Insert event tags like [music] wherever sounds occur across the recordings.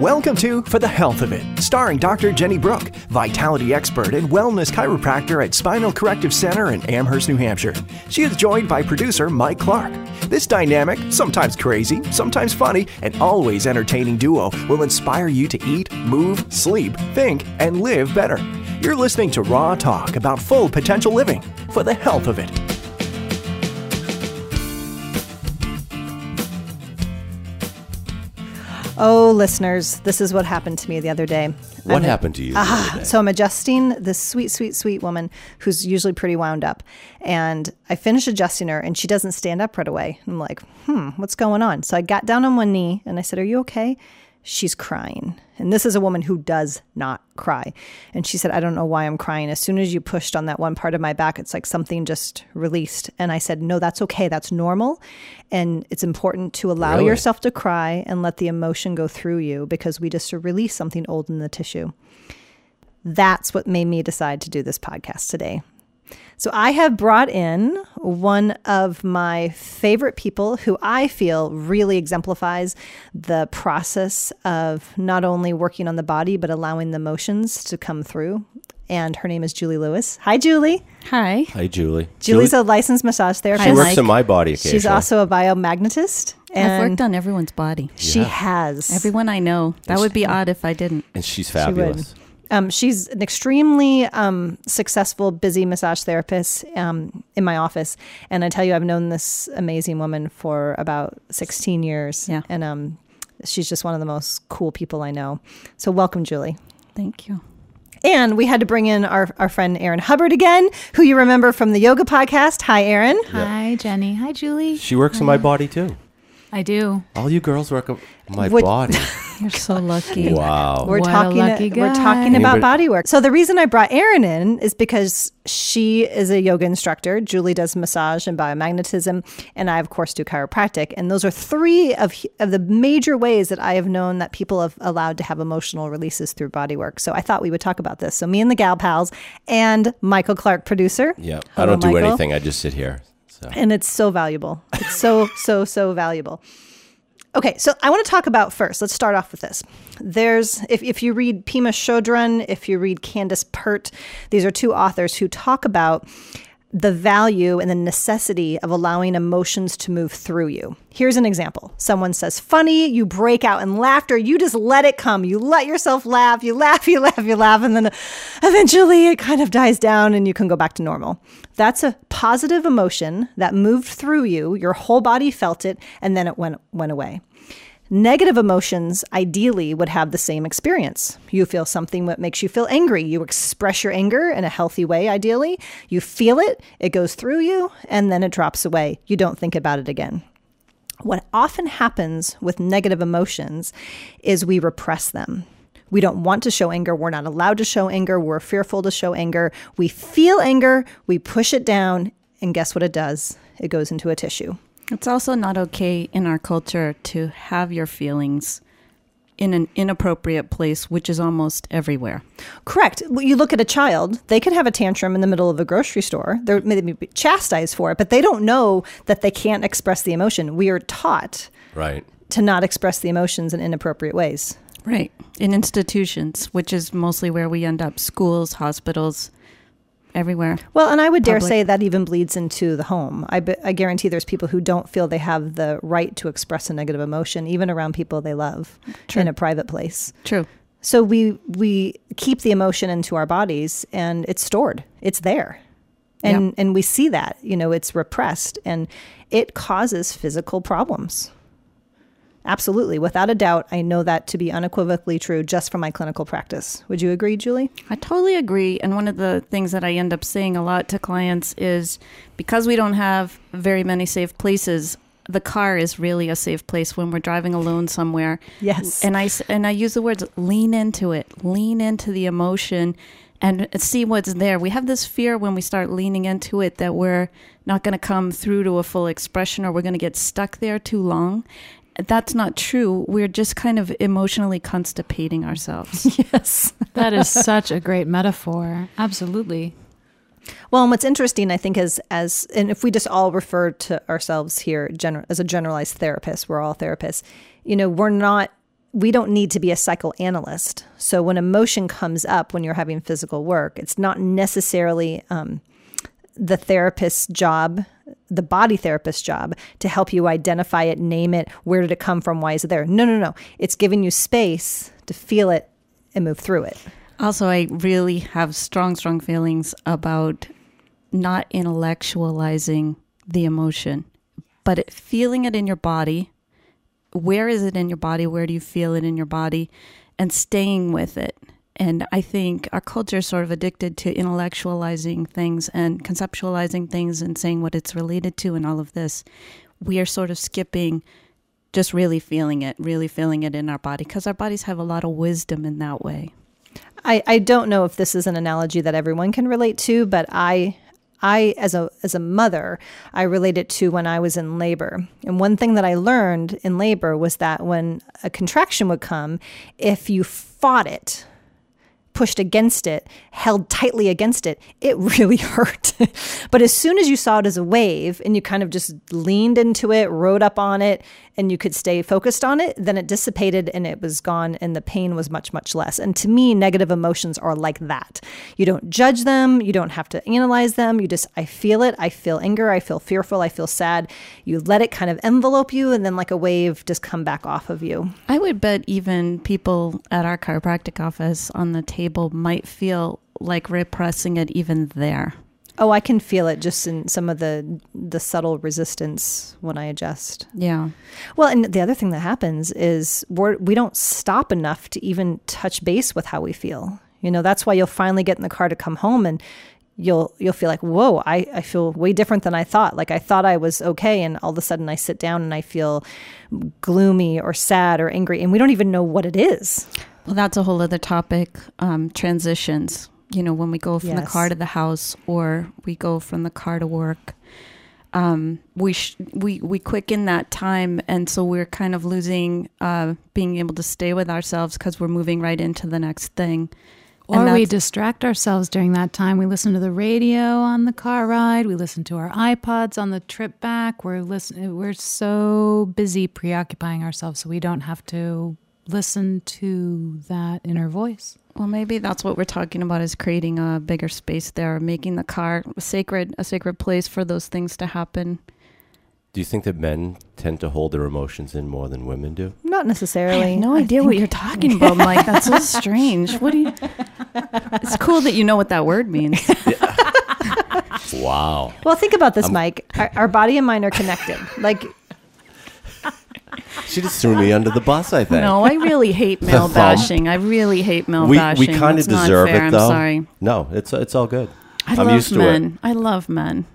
Welcome to For the Health of It, starring Dr. Jenny Brook, vitality expert and wellness chiropractor at Spinal Corrective Center in Amherst, New Hampshire. She is joined by producer Mike Clark. This dynamic, sometimes crazy, sometimes funny, and always entertaining duo will inspire you to eat, move, sleep, think, and live better. You're listening to Raw Talk about full potential living for the health of it. Oh, listeners, this is what happened to me the other day. What I'm- happened to you? Ah, day? so I'm adjusting this sweet, sweet, sweet woman who's usually pretty wound up. And I finish adjusting her and she doesn't stand up right away. I'm like, hmm, what's going on? So I got down on one knee and I said, Are you okay? She's crying. And this is a woman who does not cry. And she said, I don't know why I'm crying. As soon as you pushed on that one part of my back, it's like something just released. And I said, No, that's okay. That's normal. And it's important to allow Really? yourself to cry and let the emotion go through you because we just release something old in the tissue. That's what made me decide to do this podcast today. So, I have brought in one of my favorite people who I feel really exemplifies the process of not only working on the body, but allowing the emotions to come through. And her name is Jewelie Lewis. Hi, Jewelie. Hi. Hi, Jewelie. Jewelie's Jewelie, a licensed massage therapist. she works Mike. in my body occasionally. She's also a biomagnetist. And I've worked on everyone's body. She Yeah. has. Everyone I know. That would be odd if I didn't. and she's She would. fabulous. Um, she's an extremely um, successful, busy massage therapist um, in my office. And I tell you, I've known this amazing woman for about 16 years. Yeah. And um, she's just one of the most cool people I know. So, welcome, Jewelie. Thank you. And we had to bring in our, our friend Erin Hubbard again, who you remember from the yoga podcast. Hi, Erin. Hi, Jenny. Hi, Jewelie. She works in my body too. I do. All you girls work on my Would- body. [laughs] You're so lucky. wow. We're What a talking. lucky we're talking about Anybody- body work. So the reason I brought Erin in is because she is a yoga instructor. Jewelie does massage and biomagnetism, and I of course do chiropractic. And those are three of of the major ways that I have known that people have allowed to have emotional releases through body work. So I thought we would talk about this. So me and the gal pals and Michael Clark, producer. yeah. I don't do Michael. anything. I just sit here. So And it's so valuable. It's so, so, so valuable. Okay, so I want to talk about first. Let's start off with this. There's, if, if you read Pema Chodron, if you read Candace Pert, these are two authors who talk about the value and the necessity of allowing emotions to move through you. Here's an example. Someone says funny, you break out in laughter, you just let it come. You let yourself laugh, you laugh, [laughs] you laugh, you laugh, and then eventually it kind of dies down and you can go back to normal. That's a positive emotion that moved through you, your whole body felt it, and then it went went away. Negative emotions ideally would have the same experience. You feel something that makes you feel angry. You express your anger in a healthy way, ideally. You feel it, it goes through you, and then it drops away. You don't think about it again. What often happens with negative emotions is we repress them. We don't want to show anger. We're not allowed to show anger. We're fearful to show anger. We feel anger, we push it down, and guess what it does? It goes into a tissue. It's also not okay in our culture to have your feelings in an inappropriate place, which is almost everywhere. Correct. Well, You look at a child, they could have a tantrum in the middle of a grocery store. They're maybe chastised for it, but they don't know that they can't express the emotion. We are taught right. to not express the emotions in inappropriate ways. Right. In institutions, which is mostly where we end up schools, hospitals, everywhere. Well, and I would dare Public. say that even bleeds into the home. I, be, I guarantee there's people who don't feel they have the right to express a negative emotion, even around people they love True. in a private place. True. So we we keep the emotion into our bodies, and it's stored. It's there, and Yep. and we see that you know it's repressed, and it causes physical problems. Absolutely, without a doubt, I know that to be unequivocally true just from my clinical practice. Would you agree, Jewelie? I totally agree. And one of the things that I end up saying a lot to clients is because we don't have very many safe places, the car is really a safe place when we're driving alone somewhere. Yes. And I and I use the words lean into it, lean into the emotion and see what's there. We have this fear when we start leaning into it that we're not going to come through to a full expression or we're going to get stuck there too long. That's not true. We're just kind of emotionally constipating ourselves. [laughs] yes. That is such a great metaphor. Absolutely. Well, and what's interesting, I think, is as and if we just all refer to ourselves here gener- as a generalized therapist, we're all therapists. You know, we're not we don't need to be a psychoanalyst. So when emotion comes up when you're having physical work, it's not necessarily um, the therapist's job, the body therapist's job to help you identify it, name it, where did it come from, why is it there? No, no, no. It's giving you space to feel it and move through it. Also, I really have strong, strong feelings about not intellectualizing the emotion, but it, feeling it in your body. Where is it in your body? Where do you feel it in your body? And staying with it. And I think our culture is sort of addicted to intellectualizing things and conceptualizing things and saying what it's related to and all of this. We are sort of skipping just really feeling it, really feeling it in our body because our bodies have a lot of wisdom in that way. I, I don't know if this is an analogy that everyone can relate to, but I I as a as a mother, I relate it to when I was in labor. And one thing that I learned in labor was that when a contraction would come, if you fought it, pushed against it, held tightly against it, it [laughs] really hurt. but as soon as you saw it as a wave and you kind of just leaned into it, rode up on it, and you could stay focused on it, then it dissipated and it was gone and the pain was much, much less. And to me, negative emotions are like that. You don't judge them, you don't have to analyze them. You just, I feel it. I feel anger. I feel fearful. I feel sad. You let it kind of envelope you and then, like a wave, just come back off of you. I would bet even people at our chiropractic office on the table might feel like repressing it even there. Oh, I can feel it just in some of the the subtle resistance when I adjust. Yeah. Well, and the other thing that happens is we're, we don't stop enough to even touch base with how we feel. You know, that's why you'll finally get in the car to come home and you'll you'll feel like, whoa, I, I feel way different than I thought. Like I thought I was okay, and all of a sudden I sit down and I feel gloomy or sad or angry, and we don't even know what it is. Well, that's a whole other topic. Um, transitions. You know, when we go from the car to the house, or we go from the car to work, um, we sh- we we quicken that time, and so we're kind of losing uh, being able to stay with ourselves because we're moving right into the next thing. Or we distract ourselves during that time. We listen to the radio on the car ride. We listen to our iPods on the trip back. We're listen. We're so busy preoccupying ourselves, so we don't have to listen to that inner voice. Well, maybe that's what we're talking about is creating a bigger space there, making the car sacred, a sacred place for those things to happen. Do you think that men tend to hold their emotions in more than women do? Not I necessarily. have no I idea what you're talking about, [laughs] Mike. That's so strange. What do you? [laughs] It's cool that you know what that word means. [laughs] Wow. Well, think about this, Mike. Our, our body and mind are connected. Like She just threw me under the bus, I think. No, I really hate male thumb. [laughs] bashing. I really hate male we bashing. we kind of deserve it though. I'm sorry. No, it's it's all good. I am love used to men. it. I love men.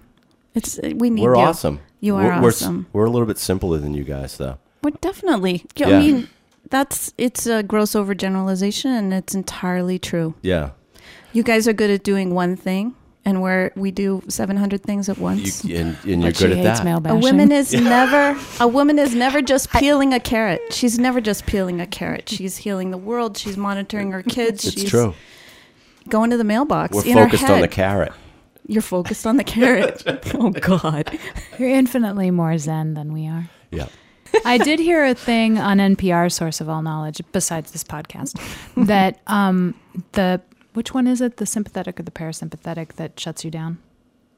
It's uh, we need We're you. awesome. You are we're, we're awesome. We're, a little bit simpler than you guys, though. We're definitely. Yeah. I mean, that's it's a gross overgeneralization, and it's entirely true. Yeah. You guys are good at doing one thing, and where we do 700 things at once. You, and, and you're good at that. a woman is never a woman is never [laughs] just peeling a carrot. She's never just peeling a carrot. She's healing the world. She's monitoring her kids. It's she's true. going to the mailbox. We're in focused on the carrot. You're focused on the carrot. [laughs] [laughs] oh God. You're infinitely more zen than we are. Yeah. I did hear a thing on NPR, source of all knowledge, besides this podcast, that um, the which one is it, the sympathetic or the parasympathetic that shuts you down,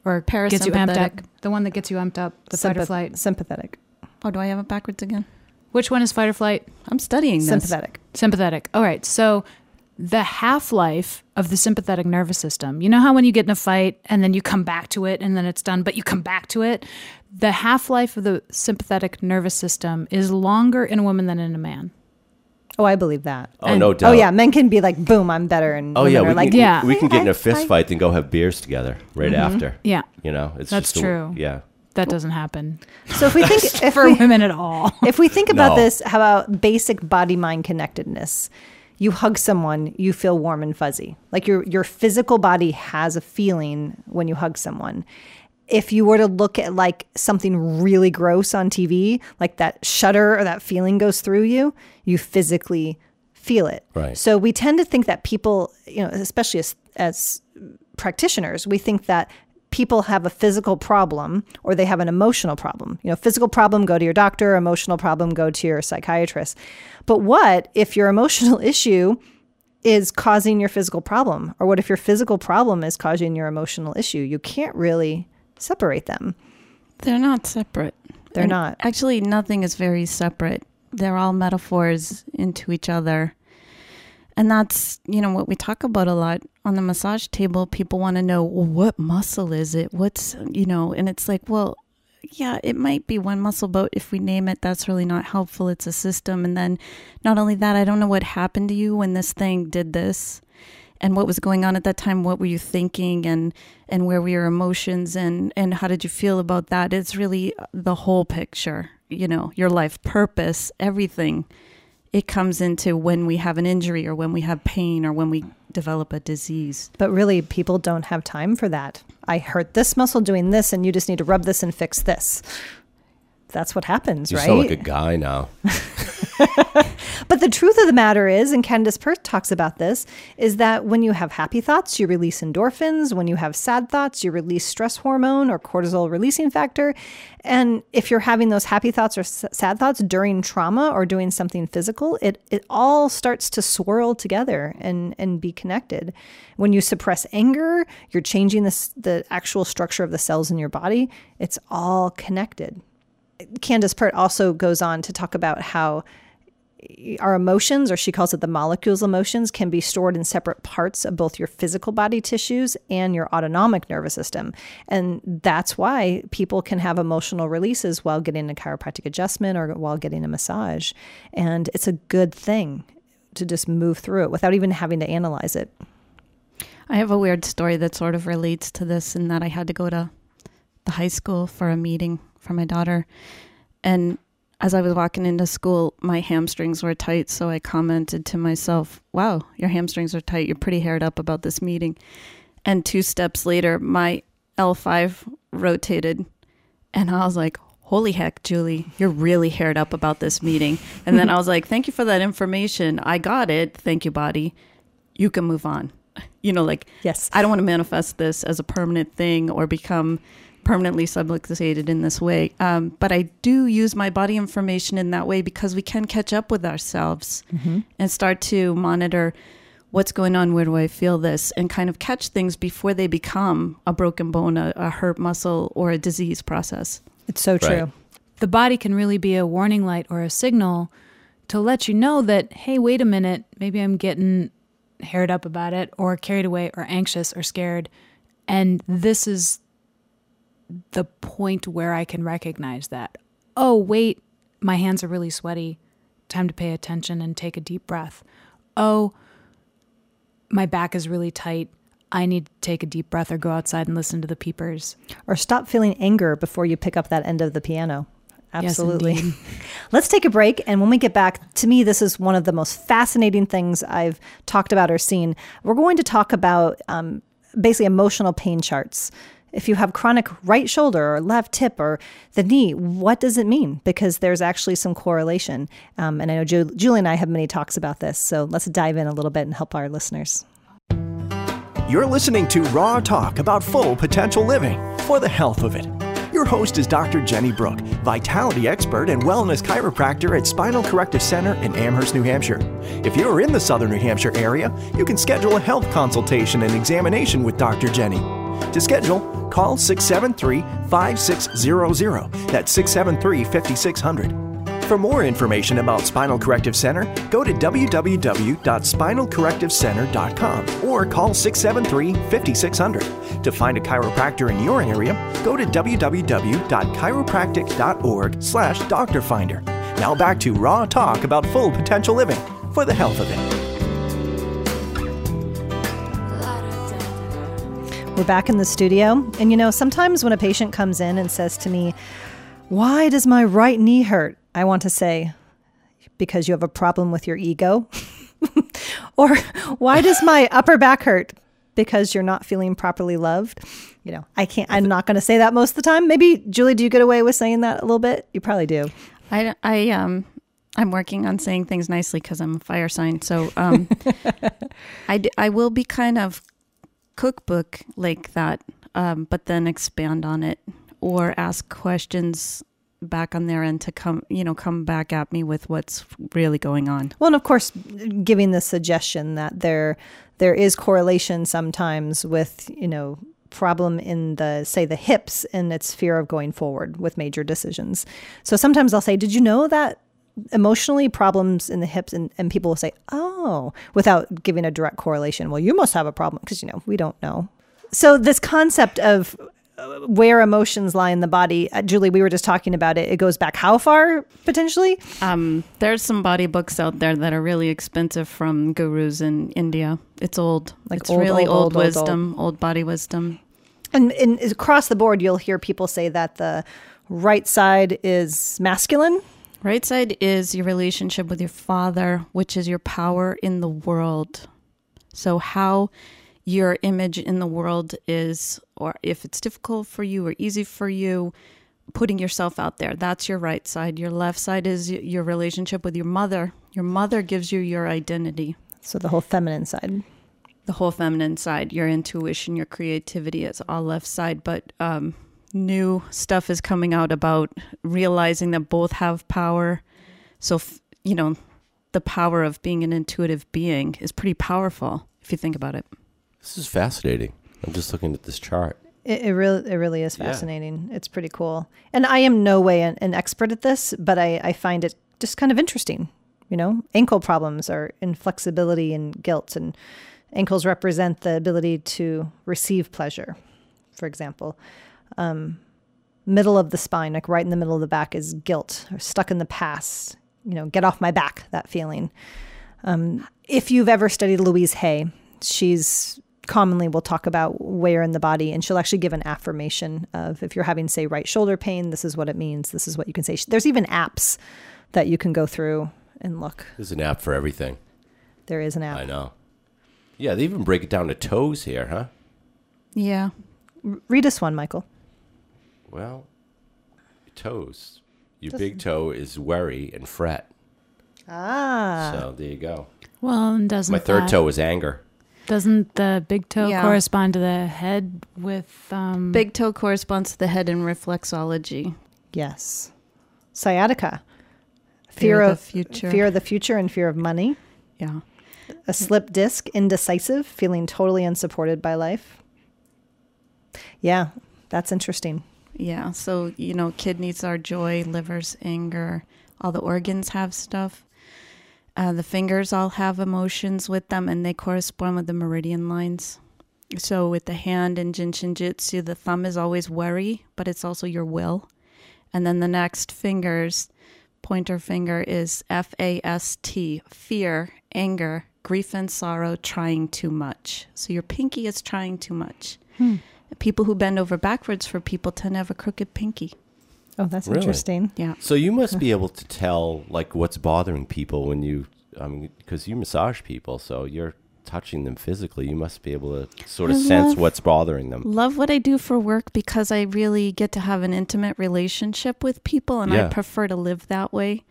or gets you amped up? Parasympathetic. The one that gets you amped up, the fight or flight. sympathetic. Oh, do I have it backwards again? Which one is fight or flight? I'm studying this. Sympathetic. Sympathetic. All right. So the half life of the sympathetic nervous system, you know how when you get in a fight and then you come back to it and then it's done, but you come back to it? The half life of the sympathetic nervous system is longer in a woman than in a man. Oh, I believe that. Oh, And- no doubt. Oh yeah, men can be like, boom, I'm better, and Oh yeah, are we like, can, Yeah. we can get in a fist I- fight and go have beers together right mm-hmm. after. Yeah, You know, it's That's just a- true. yeah. that doesn't happen So if we think [laughs] if for we, women at all. if we think about No. this, how about basic body mind connectedness? You hug someone, you feel warm and fuzzy. Like your your physical body has a feeling when you hug someone. If you were to look at like something really gross on TV, like that shudder or that feeling goes through you, you physically feel it. Right. So we tend to think that people, you know, especially as as practitioners, we think that people have a physical problem or they have an emotional problem. You know, physical problem, go to your doctor, emotional problem, go to your psychiatrist. But what if your emotional [laughs] issue is causing your physical problem? Or what if your physical problem is causing your emotional issue? You can't really separate them. They're not separate. They're And not. Actually, nothing is very separate. They're all metaphors into each other. And that's, you know, what we talk about a lot on the massage table. People want to know, well, what muscle is it? What's, you know, and it's like, well, yeah, it might be one muscle, but if we name it, that's really not helpful. It's a system. And then not only that, I don't know what happened to you when this thing did this and what was going on at that time. What were you thinking and, and where were your emotions and, and how did you feel about that? It's really uh, the whole picture, you know, your life purpose, everything. It comes into when we have an injury or when we have pain or when we develop a disease. But really, people don't have time for that. I hurt this muscle doing this, and you just need to rub this and fix this. That's what happens, You right? sound like a guy now. [laughs] [laughs] But the truth of the matter is, and Candace Pert talks about this, is that when you have happy thoughts, you release endorphins. When you have sad thoughts, you release stress hormone or cortisol releasing factor. And if you're having those happy thoughts or s- sad thoughts during trauma or doing something physical, it, it all starts to swirl together and, and be connected. When you suppress anger, you're changing this, the actual structure of the cells in your body. It's all connected. Candace Pert also goes on to talk about how our emotions, or she calls it the molecules emotions, can be stored in separate parts of both your physical body tissues and your autonomic nervous system. And that's why people can have emotional releases while getting a chiropractic adjustment or while getting a massage. And it's a good thing to just move through it without even having to analyze it. I have a weird story that sort of relates to this in that I had to go to the high school for a meeting for my daughter. And as I was walking into school, my hamstrings were tight. So I commented to myself, wow, your hamstrings are tight. You're pretty haired up about this meeting. And two steps later, my L5 rotated. And I was like, holy heck, Jewelie, you're really haired up about this meeting. And then I was like, thank you for that information. I got it. Thank you, body. You can move on. [laughs] You know, like, Yes. I don't want to manifest this as a permanent thing or become permanently subluxated in this way. Um, but I do use my body information in that way because we can catch up with ourselves and start to monitor what's going on, where do I feel this, and kind of catch things before they become a broken bone, a, a hurt muscle, or a disease process. It's so true. Right. the body can really be a warning light or a signal to let you know that, hey, wait a minute, maybe I'm getting haired up about it or carried away or anxious or scared. And this is the point where I can recognize that. Oh, wait, my hands are really sweaty. Time to pay attention and take a deep breath. Oh, my back is really tight. I need to take a deep breath or go outside and listen to the peepers. Or stop feeling anger before you pick up that end of the piano. Absolutely. indeed. [laughs] [laughs] Let's take a break. And when we get back, to me, this is one of the most fascinating things I've talked about or seen. We're going to talk about um, basically emotional pain charts. If you have chronic right shoulder or left hip or the knee, what does it mean? Because there's actually some correlation. Um, and I know Ju- Jewelie and I have many talks about this. So let's dive in a little bit and help our listeners. You're listening to Raw Talk about full potential living for the health of it. Your host is Dr. Jenny Brook, vitality expert and wellness chiropractor at Spinal Corrective Center in Amherst, New Hampshire. If you're in the southern New Hampshire area, you can schedule a health consultation and examination with Dr. Jenny. To schedule, call 673 5600. That's 673 5600. For more information about Spinal Corrective Center, go to www.spinalcorrectivecenter.com or call 673 5600. To find a chiropractor in your area, go to www.chiropractic.org slash doctorfinder. Now back to Raw Talk about full potential living for the health of it. We're back in the studio. And you know, sometimes when a patient comes in and says to me, Why does my right knee hurt? I want to say, Because you have a problem with your ego. [laughs] or why does my upper back hurt? Because you're not feeling properly loved. You know, I can't, I'm not going to say that most of the time. Maybe, Jewelie, do you get away with saying that a little bit? You probably do. I, I um I'm working on saying things nicely because I'm a fire sign. So um, [laughs] I d- I will be kind of cookbook like that um, but then expand on it or ask questions back on their end to come, you know, come back at me with what's really going on. Well, and of course, giving the suggestion that there there is correlation sometimes with you know problem in the say the hips and its fear of going forward with major decisions. So sometimes I'll say, "Did you know that emotionally problems in the hips and, and people will say oh without giving a direct correlation. Well you must have a problem because you know we don't know. So this concept of uh, where emotions lie in the body uh, Jewelie we were just talking about it. It goes back how far potentially? Um, there's some body books out there that are really expensive from gurus in India. It's old, Like it's old, really old, old, old, old, wisdom, old body wisdom. and, and across the board you'll hear people say that the right side is masculine Right side is your relationship with your father, which is your power in the world. So, how your image in the world is, or if it's difficult for you or easy for you, putting yourself out there. That's your right side. Your left side is your relationship with your mother. Your mother gives you your identity. so the whole feminine side the whole feminine side, your intuition, your creativity is all left side. But um, new stuff is coming out about realizing that both have power. So, f- you know, the power of being an intuitive being is pretty powerful if you think about it. This is fascinating. I'm just looking at this chart. It, it really, it really is Yeah. fascinating. It's pretty cool. And I am no way an, an expert at this, but I, I find it just kind of interesting. You know, ankle problems are inflexibility and guilt, and ankles represent the ability to receive pleasure, for example. Um, middle of the spine, like right in the middle of the back, is guilt or stuck in the past. You know, get off my back, that feeling. Um, if you've ever studied Louise Hay, she's commonly will talk about where in the body and she'll actually give an affirmation of if you're having say right shoulder pain this is what it means this is what you can say there's even apps that you can go through and look There's an app for everything. there is an app. I know. Yeah, they even break it down to toes here, huh? Yeah. R- read us one michael Well, toes. Your big toe is worry and fret. ah So there you go. Well, and doesn't My third that- toe is anger. Doesn't the big toe Yeah. correspond to the head with um Big toe corresponds to the head in reflexology. yes sciatica Fear fear, of of the future. fear of the future and fear of money Yeah. a slip disc indecisive feeling totally unsupported by life yeah that's interesting Yeah. So, you know, kidneys are joy, liver's anger, all the organs have stuff. Uh, the fingers all have emotions with them and they correspond with the meridian lines. So, with the hand in Jin Shin Jyutsu, the thumb is always worry, but it's also your will. And then the next fingers, pointer finger is F A S T, fear, anger, grief and sorrow, trying too much. So, your pinky is trying too much. People who bend over backwards for people tend to have a crooked pinky. oh that's Really? interesting Yeah. So you must be able to tell like what's bothering people when you, I mean, because you massage people, so you're touching them physically. You must be able to sort of I sense love- what's bothering them. Love what I do for work because I really get to have an intimate relationship with people and Yeah. I prefer to live that way.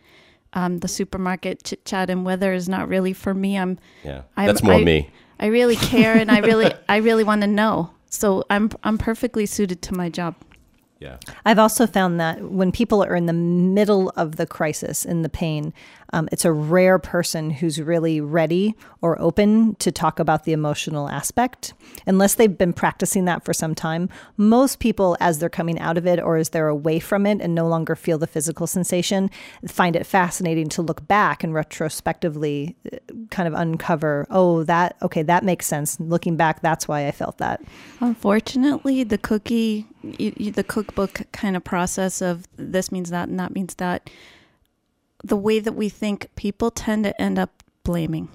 Um, the supermarket chit chat and weather is not really for me. I'm Yeah, I'm- that's more I- me. I really care and I really [laughs] I really want to know. So I'm I'm perfectly suited to my job. Yeah, I've also found that when people are in the middle of the crisis, in the pain, um, it's a rare person who's really ready or open to talk about the emotional aspect. Unless they've been practicing that for some time, most people, as they're coming out of it or as they're away from it and no longer feel the physical sensation, find it fascinating to look back and retrospectively uh, kind of uncover, oh, that, okay, that makes sense. Looking back, that's why I felt that. Unfortunately, the cookie, y y the cookbook kind of process of this means that and that means that, the way that we think, people tend to end up blaming.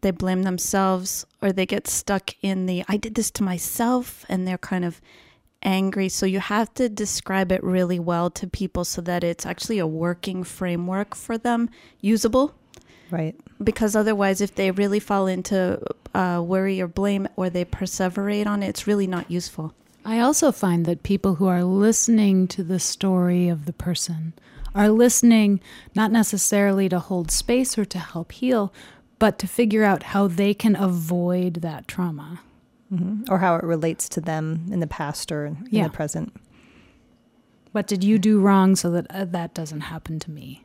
They blame themselves or they get stuck in the, I did this to myself, and they're kind of angry. So you have to describe it really well to people so that it's actually a working framework for them, usable Right. because otherwise if they really fall into uh, worry or blame or they perseverate on it it's really not useful I also find that people who are listening to the story of the person are listening not necessarily to hold space or to help heal, but to figure out how they can avoid that trauma. or how it relates to them in the past or in Yeah. the present. What did you do wrong so that uh, that doesn't happen to me?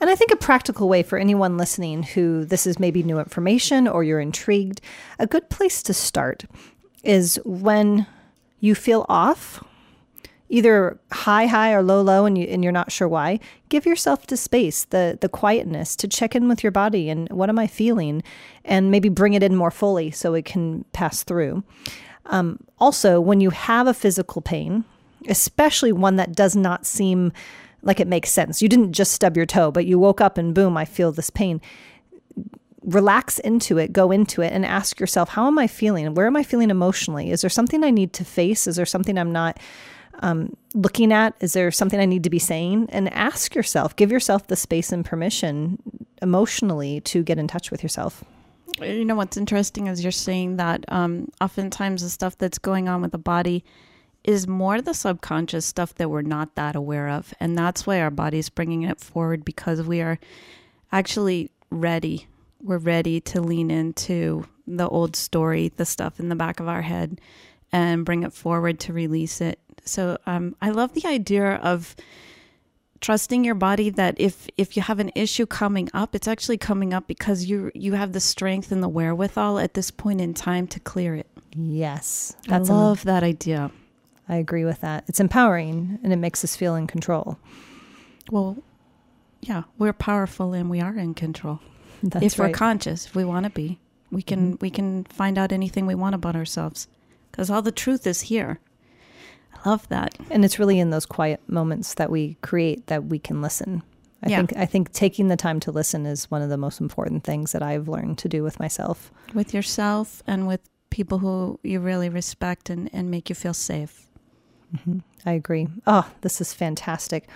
And I think a practical way for anyone listening who this is maybe new information or you're intrigued, a good place to start is when you feel off, either high, high or low, low, and, you, and you're not sure why, give yourself the space, the, the quietness to check in with your body and what am I feeling? And maybe bring it in more fully so it can pass through. Um, also, when you have a physical pain, especially one that does not seem like it makes sense, you didn't just stub your toe, but you woke up and boom, I feel this pain. Relax into it, go into it, and ask yourself, how am I feeling? Where am I feeling emotionally? Is there something I need to face? Is there something I'm not um, looking at? Is there something I need to be saying? And ask yourself, give yourself the space and permission emotionally to get in touch with yourself. You know what's interesting is you're saying that um, oftentimes the stuff that's going on with the body is more the subconscious stuff that we're not that aware of. And that's why our body's bringing it forward because we are actually ready. We're ready to lean into the old story, the stuff in the back of our head, and bring it forward to release it. So um, I love the idea of trusting your body that if if you have an issue coming up it's actually coming up because you you have the strength and the wherewithal at this point in time to clear it Yes, i love that idea I agree with that. It's empowering and it makes us feel in control. well yeah we're powerful and we are in control [laughs] If we're conscious if we want to be we can mm-hmm. we can find out anything we want about ourselves because all the truth is here i love that and it's really in those quiet moments that we create that we can listen. I Yeah. think I think taking the time to listen is one of the most important things that I've learned to do with myself. with yourself and with people who you really respect and, and make you feel safe mm-hmm. I agree. Oh, this is fantastic.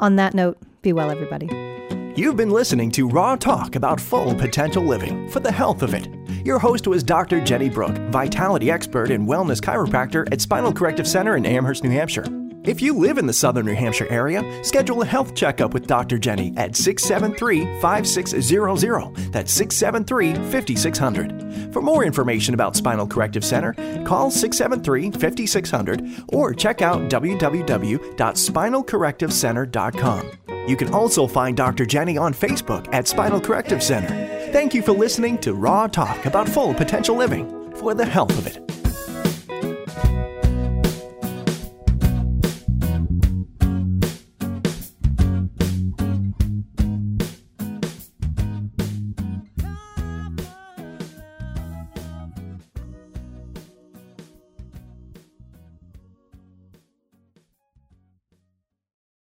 On that note, be well, everybody. You've been listening to Raw Talk about full potential living for the health of it. Your host was Dr. Jenny Brook, vitality expert and wellness chiropractor at Spinal Corrective Center in Amherst, New Hampshire. If you live in the southern New Hampshire area, schedule a health checkup with Dr. Jenny at 673 5600. That's 673 5600. For more information about Spinal Corrective Center, call 673 5600 or check out www.spinalcorrectivecenter.com. You can also find Dr. Jenny on Facebook at Spinal Corrective Center. Thank you for listening to Raw Talk about full potential living for the health of it.